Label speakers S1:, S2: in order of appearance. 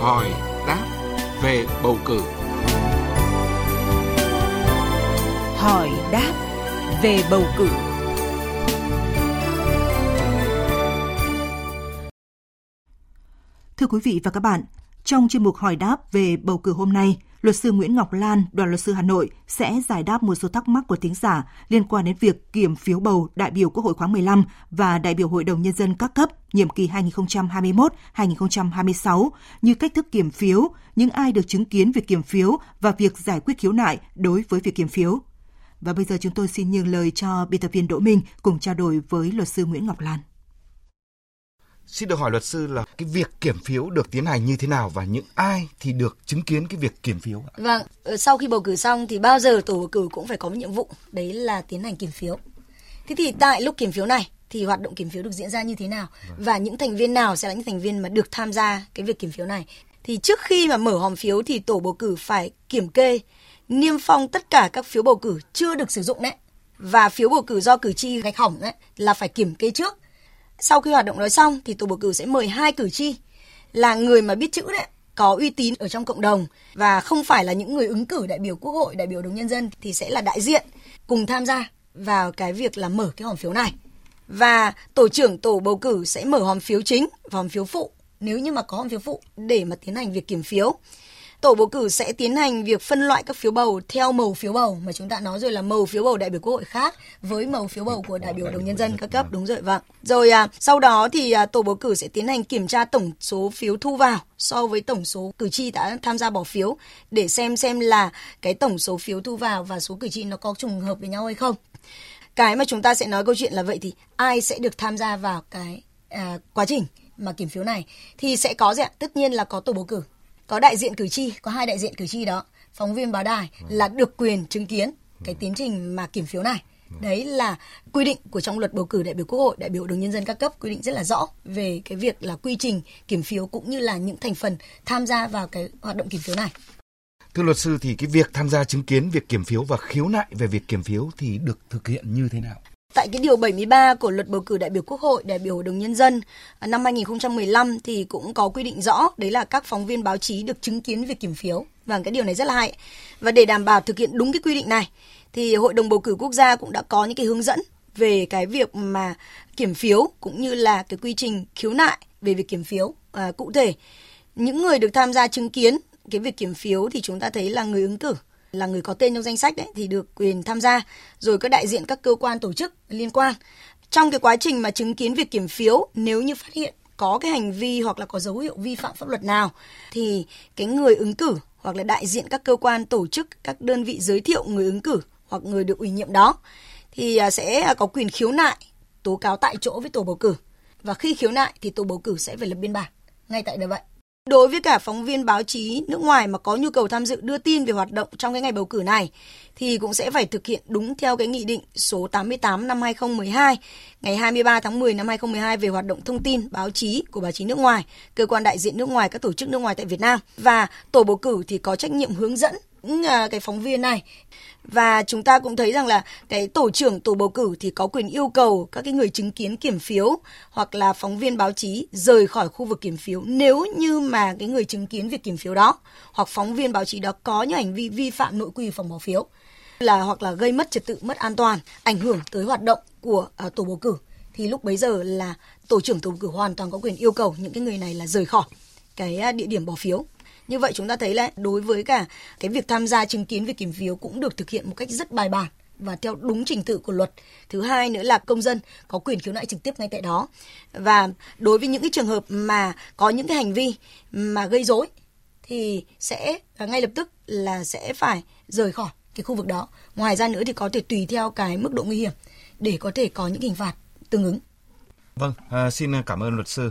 S1: hỏi đáp về bầu cử.
S2: Hỏi đáp về bầu cử. Thưa quý vị và các bạn, trong chuyên mục hỏi đáp về bầu cử hôm nay, luật sư Nguyễn Ngọc Lan, đoàn luật sư Hà Nội sẽ giải đáp một số thắc mắc của thính giả liên quan đến việc kiểm phiếu bầu đại biểu Quốc hội khóa 15 và đại biểu Hội đồng Nhân dân các cấp nhiệm kỳ 2021-2026 như cách thức kiểm phiếu, những ai được chứng kiến việc kiểm phiếu và việc giải quyết khiếu nại đối với việc kiểm phiếu. Và bây giờ chúng tôi xin nhường lời cho biên tập viên Đỗ Minh cùng trao đổi với luật sư Nguyễn Ngọc Lan.
S3: Xin được hỏi luật sư là cái việc kiểm phiếu được tiến hành như thế nào và những ai thì được chứng kiến cái việc kiểm phiếu?
S4: Vâng, ờ, sau khi bầu cử xong thì bao giờ tổ bầu cử cũng phải có một nhiệm vụ, đấy là tiến hành kiểm phiếu. Thế thì tại lúc kiểm phiếu này thì hoạt động kiểm phiếu được diễn ra như thế nào vâng. và những thành viên nào sẽ là những thành viên mà được tham gia cái việc kiểm phiếu này. Thì trước khi mà mở hòm phiếu thì tổ bầu cử phải kiểm kê, niêm phong tất cả các phiếu bầu cử chưa được sử dụng đấy và phiếu bầu cử do cử tri gạch hỏng đấy là phải kiểm kê trước sau khi hoạt động đó xong thì tổ bầu cử sẽ mời hai cử tri là người mà biết chữ đấy, có uy tín ở trong cộng đồng và không phải là những người ứng cử đại biểu quốc hội, đại biểu đồng nhân dân thì sẽ là đại diện cùng tham gia vào cái việc là mở cái hòm phiếu này. Và tổ trưởng tổ bầu cử sẽ mở hòm phiếu chính và hòm phiếu phụ nếu như mà có hòm phiếu phụ để mà tiến hành việc kiểm phiếu tổ bầu cử sẽ tiến hành việc phân loại các phiếu bầu theo màu phiếu bầu mà chúng ta nói rồi là màu phiếu bầu đại biểu quốc hội khác với màu phiếu bầu của đại biểu đồng nhân dân các cấp. Đúng rồi vâng. Rồi à, sau đó thì à, tổ bầu cử sẽ tiến hành kiểm tra tổng số phiếu thu vào so với tổng số cử tri đã tham gia bỏ phiếu để xem xem là cái tổng số phiếu thu vào và số cử tri nó có trùng hợp với nhau hay không. Cái mà chúng ta sẽ nói câu chuyện là vậy thì ai sẽ được tham gia vào cái à, quá trình mà kiểm phiếu này thì sẽ có gì ạ? Tất nhiên là có tổ bầu cử có đại diện cử tri, có hai đại diện cử tri đó, phóng viên báo đài là được quyền chứng kiến cái tiến trình mà kiểm phiếu này. Đấy là quy định của trong luật bầu cử đại biểu Quốc hội, đại biểu đồng nhân dân các cấp quy định rất là rõ về cái việc là quy trình kiểm phiếu cũng như là những thành phần tham gia vào cái hoạt động kiểm phiếu này.
S3: Thưa luật sư thì cái việc tham gia chứng kiến việc kiểm phiếu và khiếu nại về việc kiểm phiếu thì được thực hiện như thế nào?
S4: Tại cái điều 73 của luật bầu cử đại biểu Quốc hội, đại biểu Hội đồng Nhân dân à, năm 2015 thì cũng có quy định rõ đấy là các phóng viên báo chí được chứng kiến việc kiểm phiếu. Và cái điều này rất là hay. Và để đảm bảo thực hiện đúng cái quy định này thì Hội đồng bầu cử quốc gia cũng đã có những cái hướng dẫn về cái việc mà kiểm phiếu cũng như là cái quy trình khiếu nại về việc kiểm phiếu à, cụ thể những người được tham gia chứng kiến cái việc kiểm phiếu thì chúng ta thấy là người ứng cử là người có tên trong danh sách đấy, thì được quyền tham gia, rồi các đại diện các cơ quan tổ chức liên quan. Trong cái quá trình mà chứng kiến việc kiểm phiếu, nếu như phát hiện có cái hành vi hoặc là có dấu hiệu vi phạm pháp luật nào, thì cái người ứng cử hoặc là đại diện các cơ quan tổ chức, các đơn vị giới thiệu người ứng cử hoặc người được ủy nhiệm đó, thì à, sẽ có quyền khiếu nại, tố cáo tại chỗ với tổ bầu cử. Và khi khiếu nại thì tổ bầu cử sẽ phải lập biên bản ngay tại đây vậy Đối với cả phóng viên báo chí nước ngoài mà có nhu cầu tham dự đưa tin về hoạt động trong cái ngày bầu cử này thì cũng sẽ phải thực hiện đúng theo cái nghị định số 88 năm 2012 ngày 23 tháng 10 năm 2012 về hoạt động thông tin báo chí của báo chí nước ngoài, cơ quan đại diện nước ngoài, các tổ chức nước ngoài tại Việt Nam. Và tổ bầu cử thì có trách nhiệm hướng dẫn à, cái phóng viên này. Và chúng ta cũng thấy rằng là cái tổ trưởng tổ bầu cử thì có quyền yêu cầu các cái người chứng kiến kiểm phiếu hoặc là phóng viên báo chí rời khỏi khu vực kiểm phiếu nếu như mà cái người chứng kiến việc kiểm phiếu đó hoặc phóng viên báo chí đó có những hành vi vi phạm nội quy phòng bỏ phiếu là hoặc là gây mất trật tự mất an toàn ảnh hưởng tới hoạt động của uh, tổ bầu cử. Thì lúc bấy giờ là tổ trưởng tổ bầu cử hoàn toàn có quyền yêu cầu những cái người này là rời khỏi cái à, địa điểm bỏ phiếu như vậy chúng ta thấy là đối với cả cái việc tham gia chứng kiến việc kiểm phiếu cũng được thực hiện một cách rất bài bản và theo đúng trình tự của luật. Thứ hai nữa là công dân có quyền khiếu nại trực tiếp ngay tại đó. Và đối với những cái trường hợp mà có những cái hành vi mà gây rối thì sẽ à, ngay lập tức là sẽ phải rời khỏi cái khu vực đó. Ngoài ra nữa thì có thể tùy theo cái mức độ nguy hiểm để có thể có những hình phạt tương ứng.
S3: Vâng, à, xin cảm ơn luật sư.